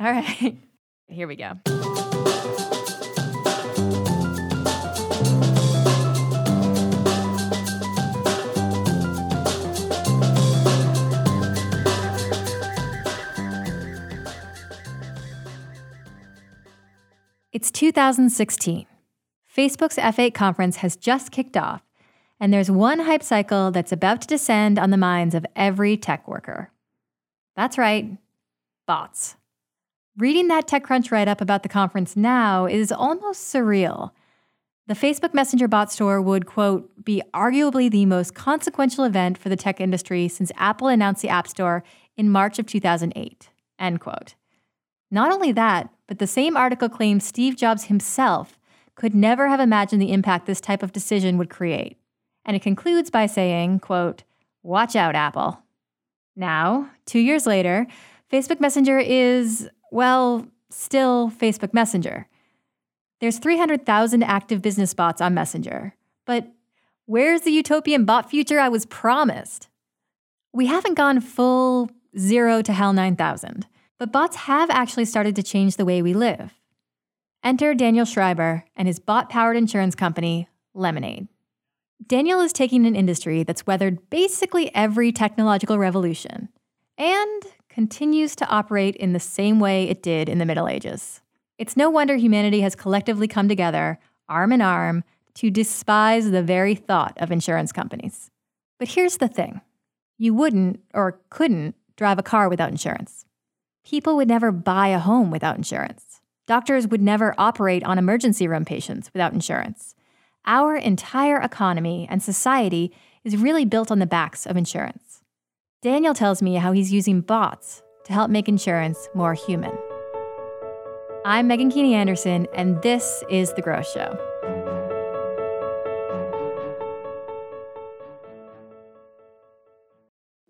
All right. Here we go. It's 2016. Facebook's F8 conference has just kicked off, and there's one hype cycle that's about to descend on the minds of every tech worker. That's right, bots. Reading that TechCrunch write up about the conference now is almost surreal. The Facebook Messenger bot store would, quote, be arguably the most consequential event for the tech industry since Apple announced the App Store in March of 2008, end quote. Not only that, but the same article claims Steve Jobs himself could never have imagined the impact this type of decision would create. And it concludes by saying, quote, watch out, Apple. Now, two years later, Facebook Messenger is, well, still Facebook Messenger. There's 300,000 active business bots on Messenger. But where's the utopian bot future I was promised? We haven't gone full zero to HAL 9000. But bots have actually started to change the way we live. Enter Daniel Schreiber and his bot powered insurance company, Lemonade. Daniel is taking an industry that's weathered basically every technological revolution and continues to operate in the same way it did in the Middle Ages. It's no wonder humanity has collectively come together, arm in arm, to despise the very thought of insurance companies. But here's the thing you wouldn't or couldn't drive a car without insurance. People would never buy a home without insurance. Doctors would never operate on emergency room patients without insurance. Our entire economy and society is really built on the backs of insurance. Daniel tells me how he's using bots to help make insurance more human. I'm Megan Keaney Anderson, and this is The Growth Show.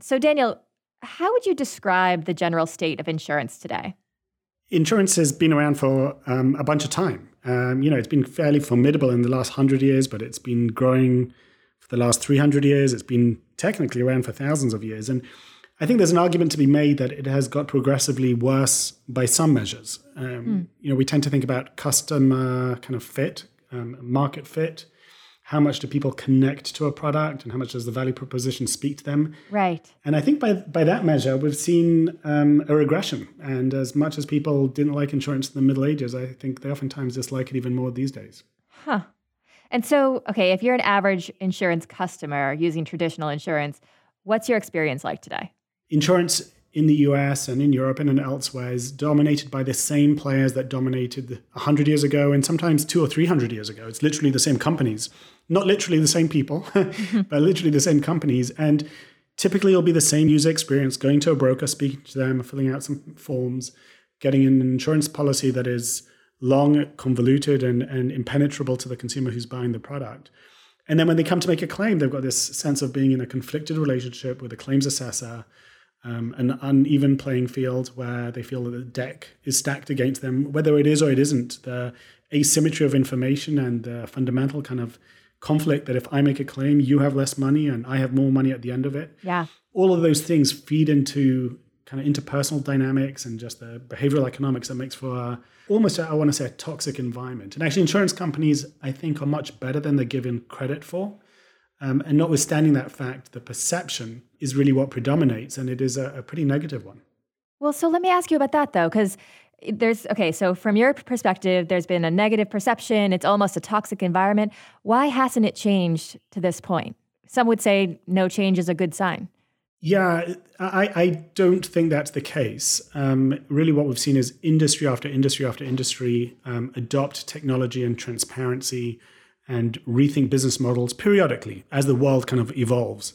So, Daniel, how would you describe the general state of insurance today? Insurance has been around for um, a bunch of time. Um, you know, it's been fairly formidable in the last hundred years, but it's been growing for the last 300 years. It's been technically around for thousands of years. And I think there's an argument to be made that it has got progressively worse by some measures. Um, mm. You know, we tend to think about customer kind of fit, um, market fit, how much do people connect to a product and how much does the value proposition speak to them right and i think by by that measure we've seen um, a regression and as much as people didn't like insurance in the middle ages i think they oftentimes dislike it even more these days huh and so okay if you're an average insurance customer using traditional insurance what's your experience like today insurance in the US and in Europe and elsewhere is dominated by the same players that dominated 100 years ago and sometimes two or 300 years ago. It's literally the same companies not literally the same people, but literally the same companies. And typically it'll be the same user experience going to a broker, speaking to them, filling out some forms, getting an insurance policy that is long, convoluted, and, and impenetrable to the consumer who's buying the product. And then when they come to make a claim, they've got this sense of being in a conflicted relationship with a claims assessor, um, an uneven playing field where they feel that the deck is stacked against them, whether it is or it isn't. The asymmetry of information and the fundamental kind of conflict that if I make a claim, you have less money and I have more money at the end of it. Yeah. All of those things feed into kind of interpersonal dynamics and just the behavioral economics that makes for a, almost, I want to say, a toxic environment. And actually, insurance companies, I think, are much better than they're given credit for. Um, and notwithstanding that fact, the perception is really what predominates, and it is a, a pretty negative one. Well, so let me ask you about that, though, because there's okay so from your perspective there's been a negative perception it's almost a toxic environment why hasn't it changed to this point some would say no change is a good sign yeah i, I don't think that's the case um, really what we've seen is industry after industry after industry um, adopt technology and transparency and rethink business models periodically as the world kind of evolves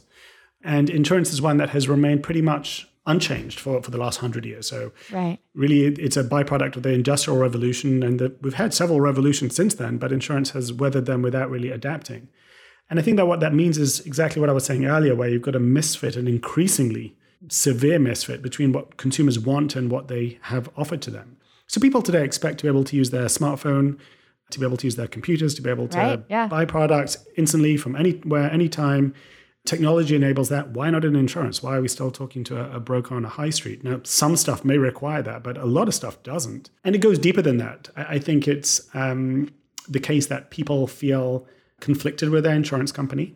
and insurance is one that has remained pretty much unchanged for, for the last hundred years. So right. really it's a byproduct of the industrial revolution and the, we've had several revolutions since then, but insurance has weathered them without really adapting. And I think that what that means is exactly what I was saying earlier, where you've got a misfit, an increasingly severe misfit between what consumers want and what they have offered to them. So people today expect to be able to use their smartphone, to be able to use their computers, to be able to right, yeah. buy products instantly from anywhere, anytime Technology enables that. Why not in insurance? Why are we still talking to a, a, broker on a high street? Now, some stuff may require that, but a lot of stuff doesn't. And it goes deeper than that. I, I think it's um, the case that people feel conflicted with their insurance company.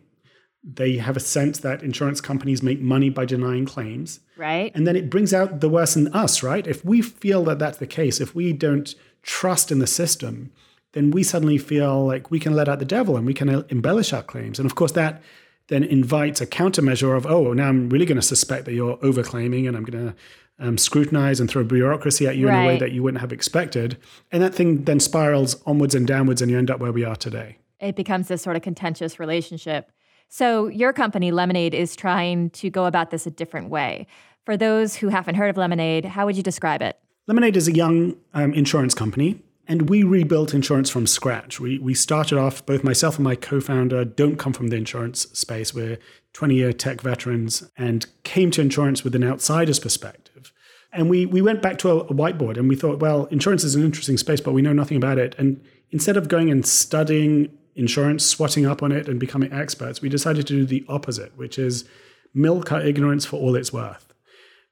They have a sense that insurance companies make money by denying claims. Right. And then it brings out the worst in us, right? If we feel that that's the case, if we don't trust in the system, then we suddenly feel like we can let out the devil and we can embellish our claims. And of course, that then invites a countermeasure of, oh, now I'm really going to suspect that you're overclaiming and I'm going to um, scrutinize and throw bureaucracy at you right. in a way that you wouldn't have expected. And that thing then spirals onwards and downwards and you end up where we are today. It becomes this sort of contentious relationship. So, your company, Lemonade, is trying to go about this a different way. For those who haven't heard of Lemonade, how would you describe it? Lemonade is a young um, insurance company and we rebuilt insurance from scratch. We, we started off, both myself and my co founder don't come from the insurance space. We're 20 year tech veterans and came to insurance with an outsider's perspective. And we, we went back to a, a whiteboard and we thought, well, insurance is an interesting space, but we know nothing about it. And instead of going and studying insurance, swatting up on it, and becoming experts, we decided to do the opposite, which is milk our ignorance for all it's worth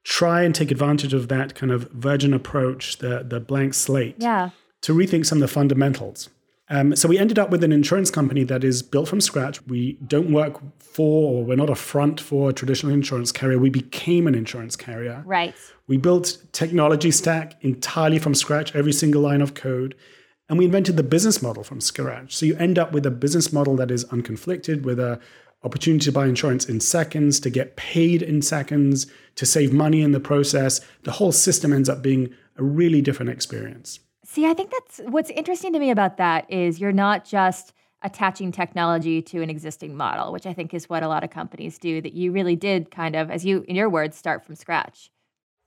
try and take advantage of that kind of virgin approach, the the blank slate, yeah to rethink some of the fundamentals. Um, so we ended up with an insurance company that is built from scratch. We don't work for, or we're not a front for a traditional insurance carrier. We became an insurance carrier. Right. We built technology stack entirely from scratch, every single line of code. And we invented the business model from scratch. So you end up with a business model that is unconflicted, with a opportunity to buy insurance in seconds, to get paid in seconds, to save money in the process. The whole system ends up being a really different experience. See, I think that's what's interesting to me about that is you're not just attaching technology to an existing model, which I think is what a lot of companies do, that you really did kind of, as you, in your words, start from scratch.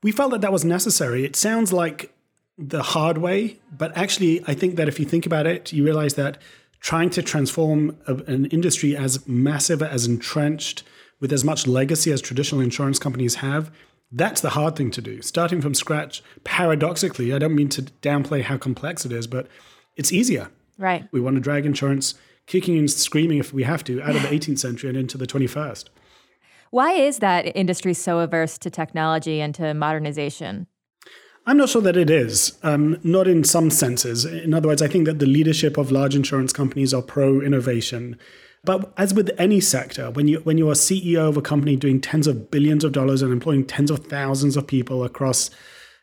We felt that that was necessary. It sounds like the hard way, but actually, I think that if you think about it, you realize that trying to transform a, an industry as massive, as entrenched, with as much legacy as traditional insurance companies have, that's the hard thing to do. Starting from scratch, paradoxically, I don't mean to downplay how complex it is, but it's easier. Right. We want to drag insurance kicking and screaming if we have to out of the 18th century and into the 21st. Why is that industry so averse to technology and to modernization? I'm not sure that it is, um, not in some senses. In other words, I think that the leadership of large insurance companies are pro innovation. But as with any sector, when you when you're a CEO of a company doing tens of billions of dollars and employing tens of thousands of people across,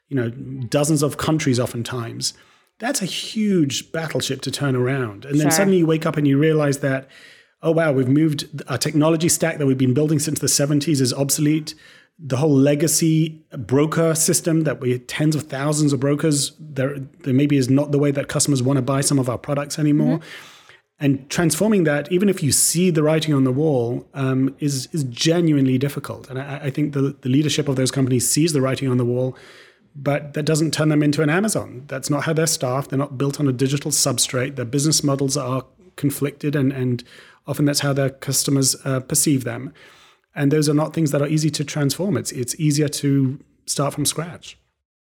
you know, dozens of countries, oftentimes, that's a huge battleship to turn around. And then sure. suddenly you wake up and you realize that, oh wow, we've moved our technology stack that we've been building since the 70s is obsolete. The whole legacy broker system that we tens of thousands of brokers, there, there maybe is not the way that customers want to buy some of our products anymore. Mm-hmm and transforming that, even if you see the writing on the wall, um, is is genuinely difficult. And I, I, think the, the leadership of those companies sees the writing on the wall, but that doesn't turn them into an Amazon. That's not how they're staffed. They're not built on a digital substrate. Their business models are conflicted, and and often that's how their customers uh, perceive them. And those are not things that are easy to transform. It's it's easier to start from scratch.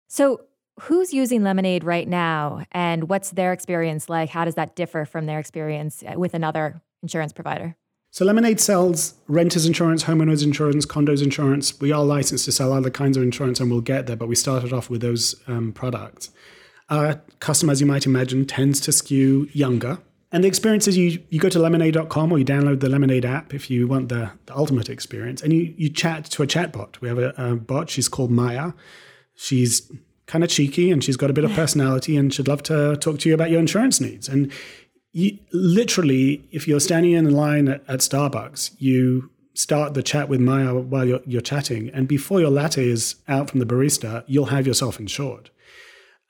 So Who's using Lemonade right now and what's their experience like? How does that differ from their experience with another insurance provider? So Lemonade sells renters insurance, homeowners insurance, condos insurance. We are licensed to sell other kinds of insurance and we'll get there, but we started off with those um, products. Our customer, as you might imagine, tends to skew younger. And the experience is you, you go to lemonade.com or you download the Lemonade app if you want the, the ultimate experience and you, you chat to a chatbot. We have a, a bot, she's called Maya. She's kind of cheeky and she's got a bit of personality and she'd love to talk to you about your insurance needs. And you, literally, if you're standing in line at, at, Starbucks, you start the chat with Maya while you're, you're chatting. And before your latte is out from the barista, you'll have yourself insured.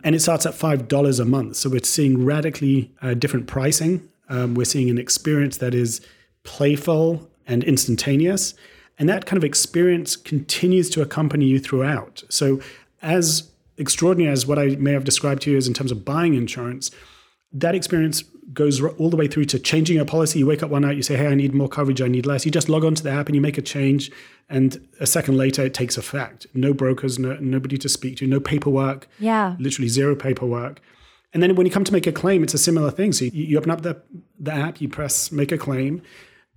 And it starts at $5 a month. So we're seeing radically uh, different pricing. Um, we're seeing an experience that is playful and instantaneous. And that kind of experience continues to accompany you throughout. So as extraordinary as what I may have described to you is in terms of buying insurance, that experience goes all the way through to changing your policy. You wake up one night, you say, "Hey, I need more coverage. I need less." You just log onto the app and you make a change, and a second later, it takes effect. No brokers, no, nobody to speak to, no paperwork. Yeah, literally zero paperwork. And then when you come to make a claim, it's a similar thing. So you, you open up the the app, you press make a claim,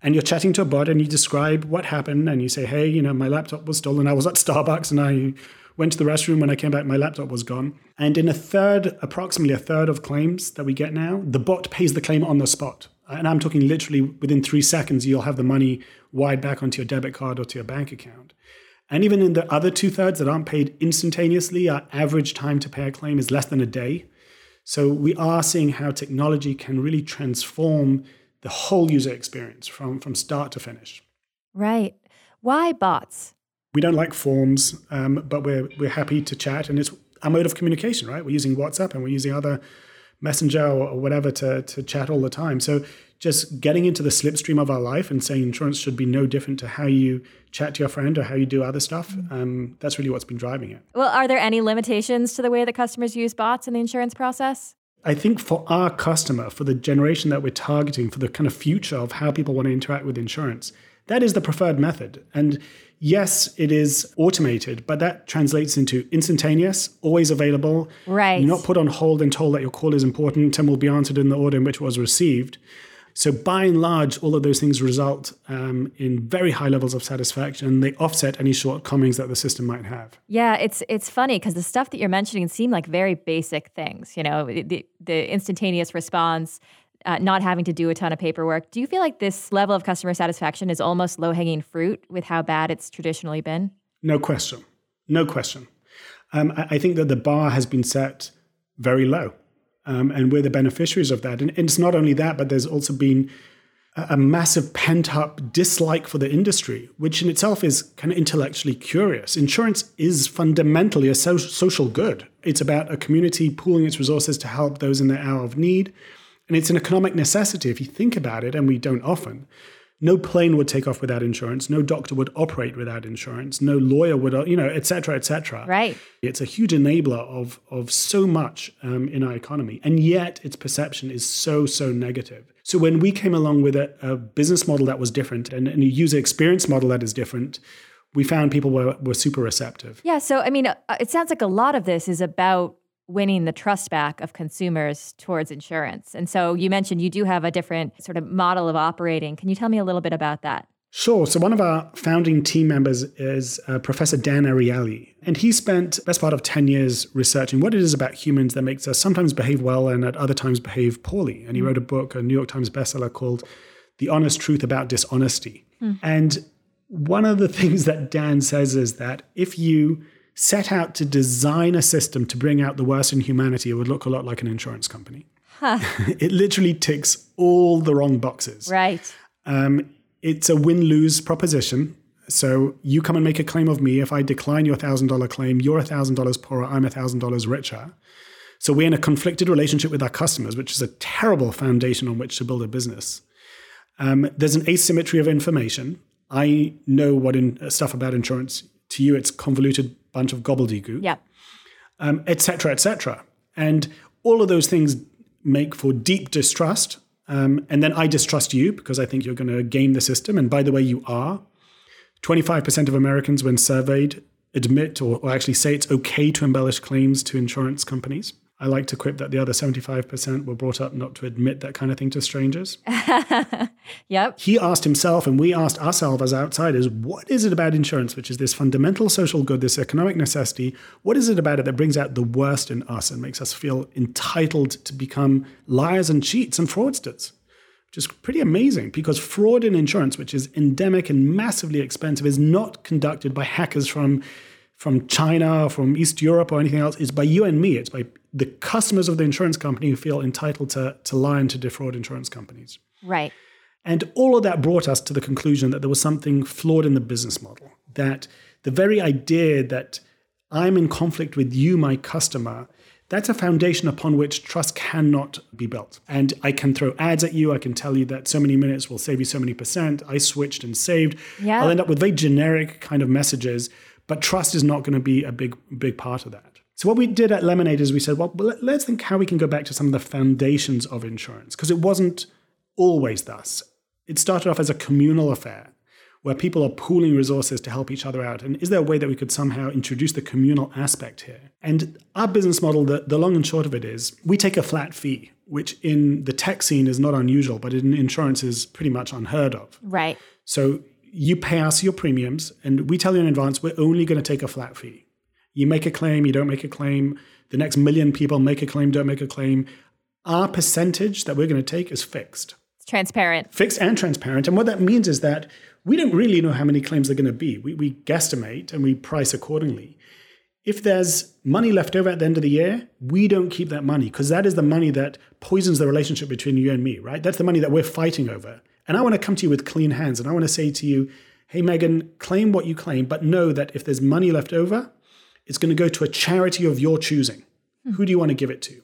and you're chatting to a bot and you describe what happened and you say, hey, you know, my laptop was stolen. I was at Starbucks and I went to the restroom. When I came back, my laptop was gone. And in a third, approximately a third of claims that we get now, the bot pays the claim on the spot. Uh, and I'm talking literally within three seconds, you'll have the money wired back onto your debit card or to your bank account. And even in the other two thirds that aren't paid instantaneously, our average time to pay a claim is less than a day. So we are seeing how technology can really transform the whole user experience from, from start to finish. Right. Why bots? We don't like forms, um, but we're, we're happy to chat. And it's a mode of communication, right? We're using WhatsApp and we're using other messenger or, or whatever to, to chat all the time. So just getting into the slipstream of our life and saying insurance should be no different to how you chat to your friend or how you do other stuff. Um, that's really what's been driving it. Well, are there any limitations to the way that customers use bots in the insurance process? I think for our customer, for the generation that we're targeting, for the kind of future of how people want to interact with insurance, that is the preferred method. And yes, it is automated, but that translates into instantaneous, always available. Right. You're not put on hold and told that your call is important and will be answered in the order in which it was received. So by and large, all of those things result um, in very high levels of satisfaction. They offset any shortcomings that the system might have. Yeah, it's it's funny because the stuff that you're mentioning seem like very basic things. You know, the, the instantaneous response, uh, not having to do a ton of paperwork. Do you feel like this level of customer satisfaction is almost low hanging fruit with how bad it's traditionally been? No question. No question. Um, I, I think that the bar has been set very low. Um, and we're the beneficiaries of that. And, and, it's not only that, but there's also been a, a massive pent up dislike for the industry, which in itself is kind of intellectually curious. Insurance is fundamentally a so- social good, it's about a community pooling its resources to help those in their hour of need. And it's an economic necessity if you think about it, and we don't often. No plane would take off without insurance. No doctor would operate without insurance. No lawyer would you know et cetera et cetera. Right. It's a huge enabler of of so much um, in our economy. And yet its perception is so so negative. So when we came along with a, a business model that was different and, and a user experience model that is different we found people were, were super receptive. Yeah so i mean uh, it sounds like a lot of this is about winning the trust back of consumers towards insurance. And so you mentioned you do have a different sort of model of operating. Can you tell me a little bit about that? Sure. So one of our founding team members is uh, Professor Dan Ariely, and he spent best part of 10 years researching what it is about humans that makes us sometimes behave well and at other times behave poorly. And he mm. wrote a book, a New York Times bestseller called The Honest Truth About Dishonesty. Mm. And one of the things that Dan says is that if you set out to design a system to bring out the worst in humanity, it would look a lot like an insurance company. Huh. it literally ticks all the wrong boxes. Right. Um, it's a win lose proposition. So you come and make a claim of me. If I decline your $1,000 claim, you're $1,000 poorer, I'm $1,000 richer. So we're in a conflicted relationship with our customers, which is a terrible foundation on which to build a business. Um, there's an asymmetry of information. I know what in, uh, stuff about insurance. To you, it's convoluted bunch of gobbledygook, yeah, um, et cetera, et cetera. And all of those things make for deep distrust. Um, and then I distrust you because I think you're going to game the system. And by the way, you are. 25% of Americans, when surveyed, admit or, or actually say it's okay to embellish claims to insurance companies. I like to quip that the other 75% were brought up not to admit that kind of thing to strangers. yep. He asked himself, and we asked ourselves as outsiders, what is it about insurance, which is this fundamental social good, this economic necessity? What is it about it that brings out the worst in us and makes us feel entitled to become liars and cheats and fraudsters? Which is pretty amazing because fraud in insurance, which is endemic and massively expensive, is not conducted by hackers from from China, or from East Europe, or anything else. It's by you and me. It's by the customers of the insurance company who feel entitled to, to lie and to defraud insurance companies. Right. And all of that brought us to the conclusion that there was something flawed in the business model, that the very idea that I'm in conflict with you, my customer, that's a foundation upon which trust cannot be built. And I can throw ads at you. I can tell you that so many minutes will save you so many percent. I switched and saved. Yeah. I'll end up with very generic kind of messages, but trust is not going to be a big, big part of that. So what we did at Lemonade is we said, well, let's think how we can go back to some of the foundations of insurance because it wasn't always thus. It started off as a communal affair where people are pooling resources to help each other out? And is there a way that we could somehow introduce the communal aspect here? And our business model, the, the long and short of it is we take a flat fee, which in the tech scene is not unusual, but in insurance is pretty much unheard of. Right. So you pay us your premiums, and we tell you in advance we're only going to take a flat fee. You make a claim, you don't make a claim. The next million people make a claim, don't make a claim. Our percentage that we're going to take is fixed. It's transparent. Fixed and transparent. And what that means is that we don't really know how many claims are going to be. We, we guesstimate and we price accordingly. If there's money left over at the end of the year, we don't keep that money because that is the money that poisons the relationship between you and me, right? That's the money that we're fighting over. And I want to come to you with clean hands and I want to say to you, hey, Megan, claim what you claim, but know that if there's money left over, it's going to go to a charity of your choosing. Hmm. Who do you want to give it to?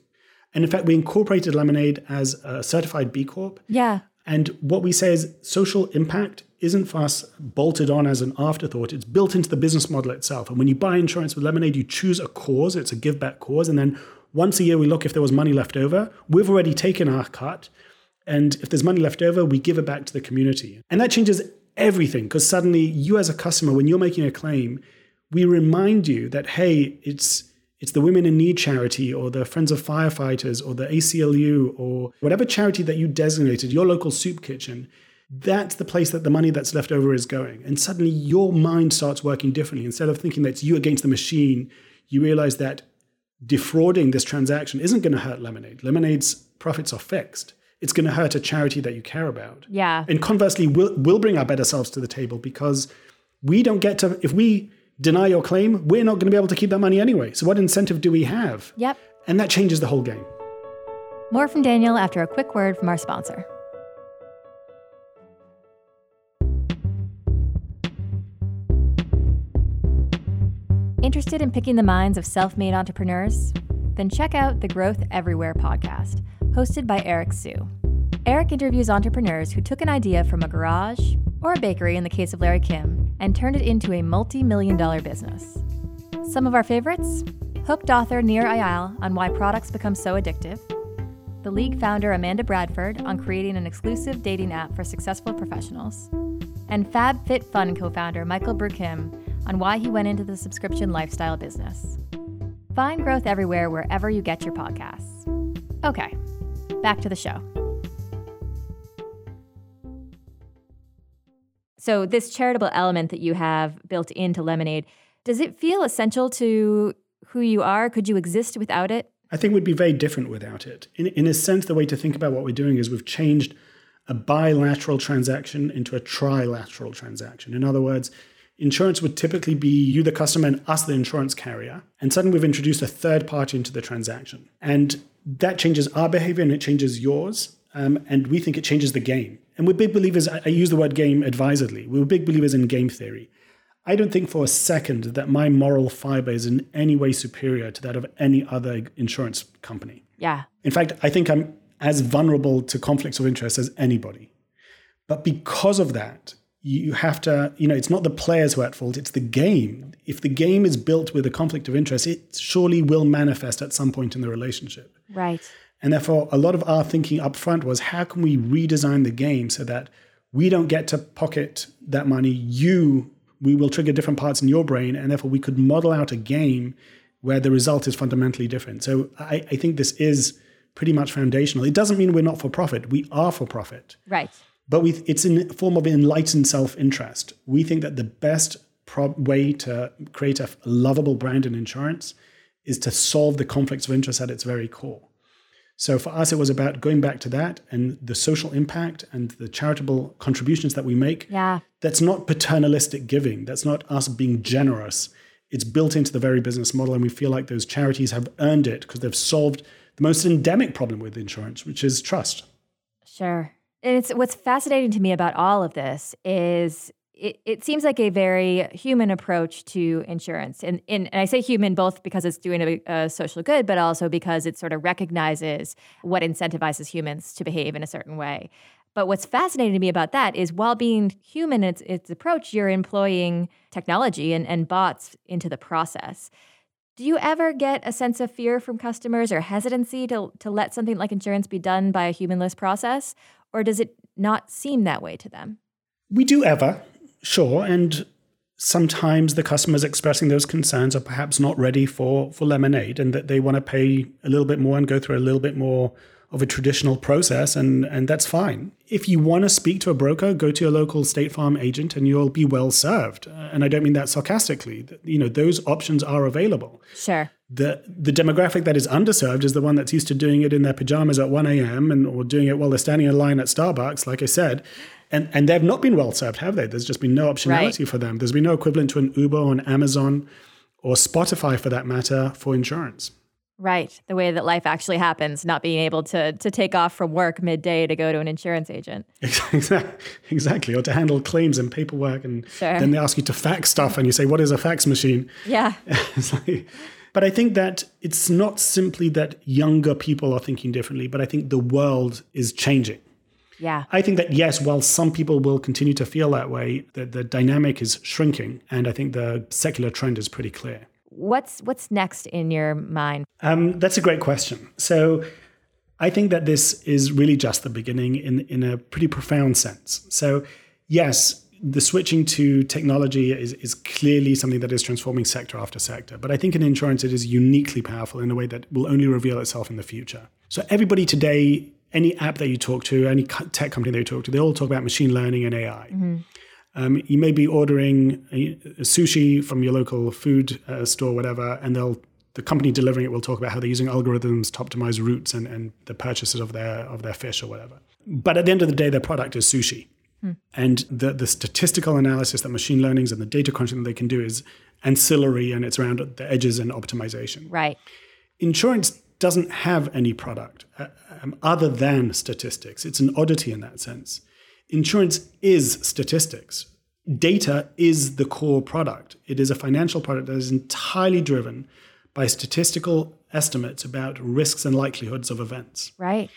And in fact, we incorporated Lemonade as a certified B Corp. Yeah. And what we say is social impact isn't for us bolted on as an afterthought. It's built into the business model itself. And when you buy insurance with Lemonade, you choose a cause. It's a give back cause. And then once a year, we look if there was money left over. We've already taken our cut. And if there's money left over, we give it back to the community. And that changes everything because suddenly you, as a customer, when you're making a claim, we remind you that, hey, it's it's the Women in Need charity or the Friends of Firefighters or the ACLU or whatever charity that you designated, your local soup kitchen. That's the place that the money that's left over is going. And suddenly your mind starts working differently. Instead of thinking that it's you against the machine, you realize that defrauding this transaction isn't going to hurt Lemonade. Lemonade's profits are fixed it's going to hurt a charity that you care about. Yeah. And conversely, we'll, we'll bring our better selves to the table because we don't get to, if we deny your claim, we're not going to be able to keep that money anyway. So, what incentive do we have? Yep. And that changes the whole game. More from Daniel after a quick word from our sponsor. Interested in picking the minds of self made entrepreneurs? Then check out the Growth Everywhere podcast hosted by Eric Siu. Eric interviews entrepreneurs who took an idea from a garage or a bakery in the case of Larry Kim and turned it into a multi million dollar business. Some of our favorites hooked author Nir Eyal on why products become so addictive, the League founder Amanda Bradford on creating an exclusive dating app for successful professionals, and FabFitFun co founder Michael Broukhim on why he went into the subscription lifestyle business. Find growth everywhere wherever you get your podcasts. Okay, back to the show. So, this charitable element that you have built into Lemonade, does it feel essential to who you are? Could you exist without it? I think we'd be very different without it. In, in a sense, the way to think about what we're doing is we've changed a bilateral transaction into a trilateral transaction. In other words, insurance would typically be you, the customer, and us, the insurance carrier. And suddenly we've introduced a third party into the transaction. And that changes our behavior and it changes yours. Um, and we think it changes the game. And we're big believers, I, I use the word game advisedly, we're big believers in game theory. I don't think for a second that my moral fiber is in any way superior to that of any other insurance company. Yeah. In fact, I think I'm as vulnerable to conflicts of interest as anybody. But because of that, you have to, you know, it's not the players who are at fault, it's the game. If the game is built with a conflict of interest, it surely will manifest at some point in the relationship. Right. And therefore, a lot of our thinking up front was how can we redesign the game so that we don't get to pocket that money? You, we will trigger different parts in your brain, and therefore we could model out a game where the result is fundamentally different. So I, I think this is pretty much foundational. It doesn't mean we're not for profit. We are for profit. Right but we, it's in the form of enlightened self-interest. We think that the best pro- way to create a lovable brand in insurance is to solve the conflicts of interest at its very core. So for us, it was about going back to that and the social impact and the charitable contributions that we make. Yeah. That's not paternalistic giving. That's not us being generous. It's built into the very business model. And we feel like those charities have earned it because they've solved the most endemic problem with insurance, which is trust. Sure. And it's what's fascinating to me about all of this is it, it seems like a very human approach to insurance. And, and, and I say human both because it's doing a, a, social good, but also because it sort of recognizes what incentivizes humans to behave in a certain way. But what's fascinating to me about that is while being human in its, its approach, you're employing technology and, and bots into the process. Do you ever get a sense of fear from customers or hesitancy to, to let something like insurance be done by a humanless process? Or does it not seem that way to them? We do ever. Sure. And sometimes the customers expressing those concerns are perhaps not ready for, for lemonade and that they want to pay a little bit more and go through a little bit more of a traditional process and, and that's fine. If you want to speak to a broker, go to your local State Farm agent and you'll be well served. And I don't mean that sarcastically. You know, those options are available. Sure. The the demographic that is underserved is the one that's used to doing it in their pajamas at 1 a.m. and or doing it while they're standing in line at Starbucks, like I said. And and they've not been well served, have they? There's just been no optionality right. for them. There's been no equivalent to an Uber or an Amazon or Spotify for that matter for insurance. Right. The way that life actually happens, not being able to to take off from work midday to go to an insurance agent. exactly. Or to handle claims and paperwork. And sure. then they ask you to fax stuff and you say, What is a fax machine? Yeah. like, but I think that it's not simply that younger people are thinking differently, but I think the world is changing. Yeah. I think that, yes, while some people will continue to feel that way, the, the dynamic is shrinking. And I think the secular trend is pretty clear. What's what's next in your mind? Um, that's a great question. So I think that this is really just the beginning in in a pretty profound sense. So yes, the switching to technology is, is clearly something that is transforming sector after sector. But I think in insurance, it is uniquely powerful in a way that will only reveal itself in the future. So everybody today, any app that you talk to, any tech company that you talk to, they all talk about machine learning and AI. Mm-hmm. Um, you may be ordering sushi from your local food uh, store, whatever, and they'll the company delivering it will talk about how they're using algorithms to optimize routes and, and the purchases of their of their fish or whatever. But at the end of the day, their product is sushi. Hmm. And the, the statistical analysis that machine learnings and the data crunching that they can do is ancillary and it's around the edges and optimization. Right. Insurance doesn't have any product uh, um, other than statistics. It's an oddity in that sense. Insurance is statistics. Data is the core product. It is a financial product that is entirely driven by statistical estimates about risks and likelihoods of events. Right.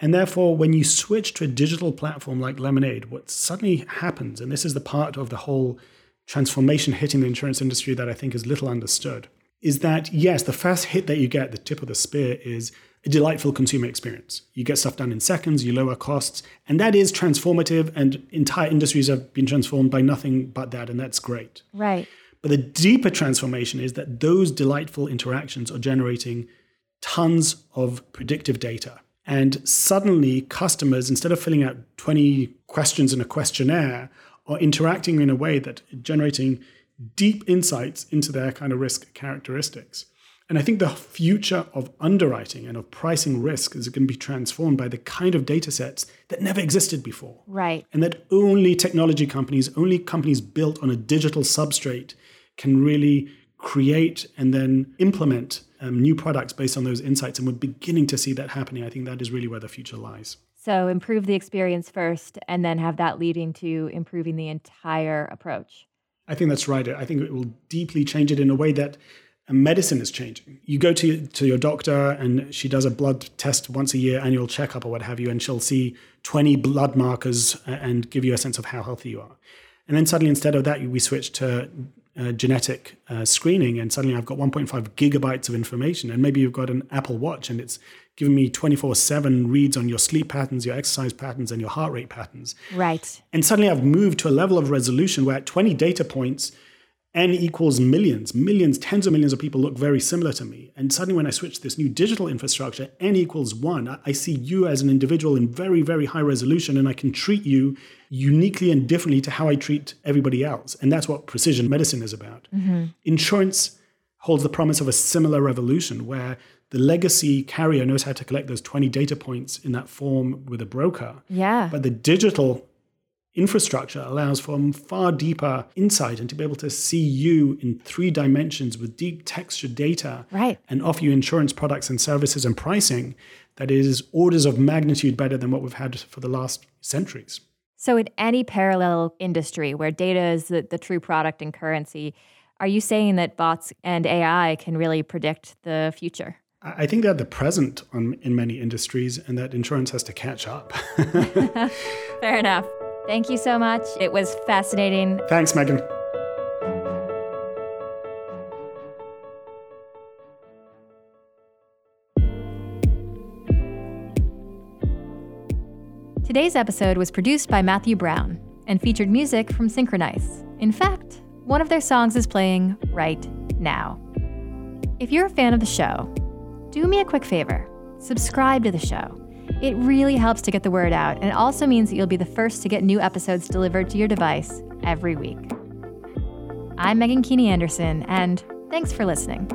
And therefore, when you switch to a digital platform like Lemonade, what suddenly happens, and this is the part of the whole transformation hitting the insurance industry that I think is little understood, is that yes, the first hit that you get, the tip of the spear, is a delightful consumer experience. You get stuff done in seconds, you lower costs, and that is transformative. And entire industries have been transformed by nothing but that, and that's great. Right. But the deeper transformation is that those delightful interactions are generating tons of predictive data. And suddenly, customers, instead of filling out 20 questions in a questionnaire, are interacting in a way that generating deep insights into their kind of risk characteristics. And I think the future of underwriting and of pricing risk is going to be transformed by the kind of data sets that never existed before. Right. And that only technology companies, only companies built on a digital substrate can really create and then implement um, new products based on those insights. And we're beginning to see that happening. I think that is really where the future lies. So improve the experience first and then have that leading to improving the entire approach. I think that's right. I think it will deeply change it in a way that medicine is changing. You go to, to your doctor and she does a blood test once a year, annual checkup or what have you, and she'll see 20 blood markers and give you a sense of how healthy you are. And then suddenly, instead of that, we switch to uh, genetic uh, screening, and suddenly I've got 1.5 gigabytes of information. And maybe you've got an Apple Watch, and it's giving me 24 7 reads on your sleep patterns, your exercise patterns, and your heart rate patterns. Right. And suddenly I've moved to a level of resolution where at 20 data points, n equals millions, millions, tens of millions of people look very similar to me. And suddenly, when I switch to this new digital infrastructure, n equals one, I see you as an individual in very, very high resolution, and I can treat you uniquely and differently to how I treat everybody else. And that's what precision medicine is about. Mm-hmm. Insurance holds the promise of a similar revolution where the legacy carrier knows how to collect those 20 data points in that form with a broker. Yeah. But the digital infrastructure allows for far deeper insight and to be able to see you in three dimensions with deep textured data right. and offer you insurance products and services and pricing that is orders of magnitude better than what we've had for the last centuries. So, in any parallel industry where data is the, the true product and currency, are you saying that bots and AI can really predict the future? I think they're the present on, in many industries and that insurance has to catch up. Fair enough. Thank you so much. It was fascinating. Thanks, Megan. Today's episode was produced by Matthew Brown. and featured music from Synchronize. In fact, one of their songs is playing right now. If you're a fan of the show, do me a quick favor subscribe to the show. It really helps to get the word out, and it also means that you'll be the first to get new episodes delivered to your device every week. I'm Megan Keaney Anderson, and thanks for listening.